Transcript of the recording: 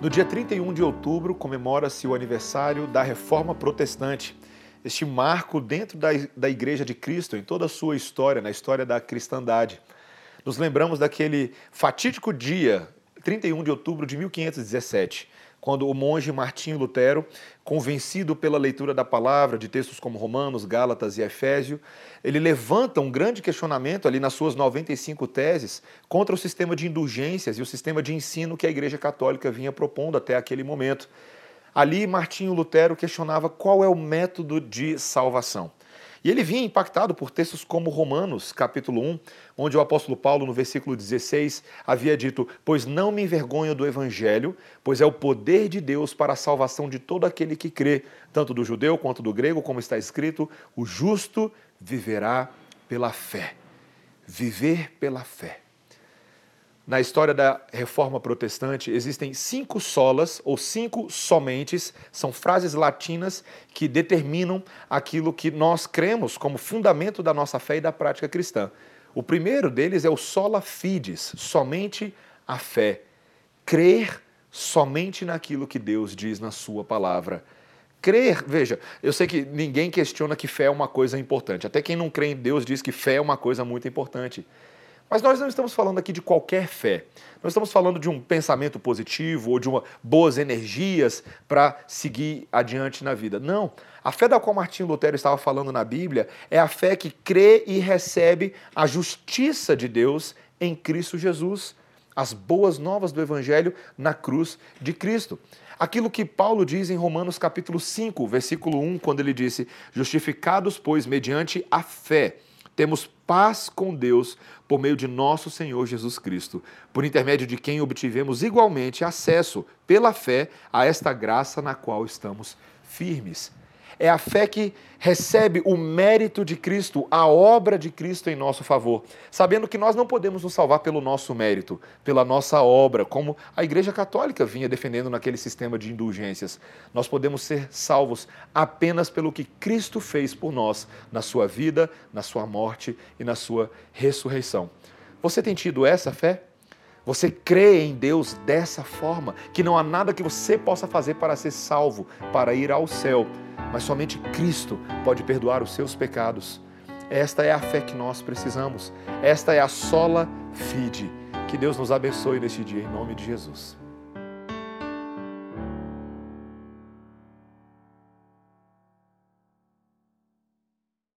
No dia 31 de outubro comemora-se o aniversário da Reforma Protestante, este marco dentro da, da Igreja de Cristo, em toda a sua história, na história da cristandade. Nos lembramos daquele fatídico dia, 31 de outubro de 1517, quando o monge Martinho Lutero, convencido pela leitura da palavra, de textos como Romanos, Gálatas e Efésio, ele levanta um grande questionamento ali nas suas 95 teses contra o sistema de indulgências e o sistema de ensino que a Igreja Católica vinha propondo até aquele momento. Ali, Martinho Lutero questionava qual é o método de salvação. E ele vinha impactado por textos como Romanos, capítulo 1, onde o apóstolo Paulo, no versículo 16, havia dito: Pois não me envergonho do evangelho, pois é o poder de Deus para a salvação de todo aquele que crê, tanto do judeu quanto do grego, como está escrito: o justo viverá pela fé. Viver pela fé na história da reforma protestante, existem cinco solas ou cinco somentes, são frases latinas que determinam aquilo que nós cremos como fundamento da nossa fé e da prática cristã. O primeiro deles é o sola fides, somente a fé. Crer somente naquilo que Deus diz na Sua palavra. Crer, veja, eu sei que ninguém questiona que fé é uma coisa importante. Até quem não crê em Deus diz que fé é uma coisa muito importante. Mas nós não estamos falando aqui de qualquer fé. Nós estamos falando de um pensamento positivo ou de uma, boas energias para seguir adiante na vida. Não. A fé da qual Martinho Lutero estava falando na Bíblia é a fé que crê e recebe a justiça de Deus em Cristo Jesus, as boas novas do Evangelho na cruz de Cristo. Aquilo que Paulo diz em Romanos capítulo 5, versículo 1, quando ele disse: Justificados, pois, mediante a fé temos paz com Deus por meio de nosso Senhor Jesus Cristo, por intermédio de quem obtivemos igualmente acesso, pela fé, a esta graça na qual estamos firmes é a fé que recebe o mérito de Cristo, a obra de Cristo em nosso favor, sabendo que nós não podemos nos salvar pelo nosso mérito, pela nossa obra, como a Igreja Católica vinha defendendo naquele sistema de indulgências. Nós podemos ser salvos apenas pelo que Cristo fez por nós na sua vida, na sua morte e na sua ressurreição. Você tem tido essa fé? Você crê em Deus dessa forma, que não há nada que você possa fazer para ser salvo, para ir ao céu mas somente Cristo pode perdoar os seus pecados. Esta é a fé que nós precisamos. Esta é a sola fide. Que Deus nos abençoe neste dia, em nome de Jesus.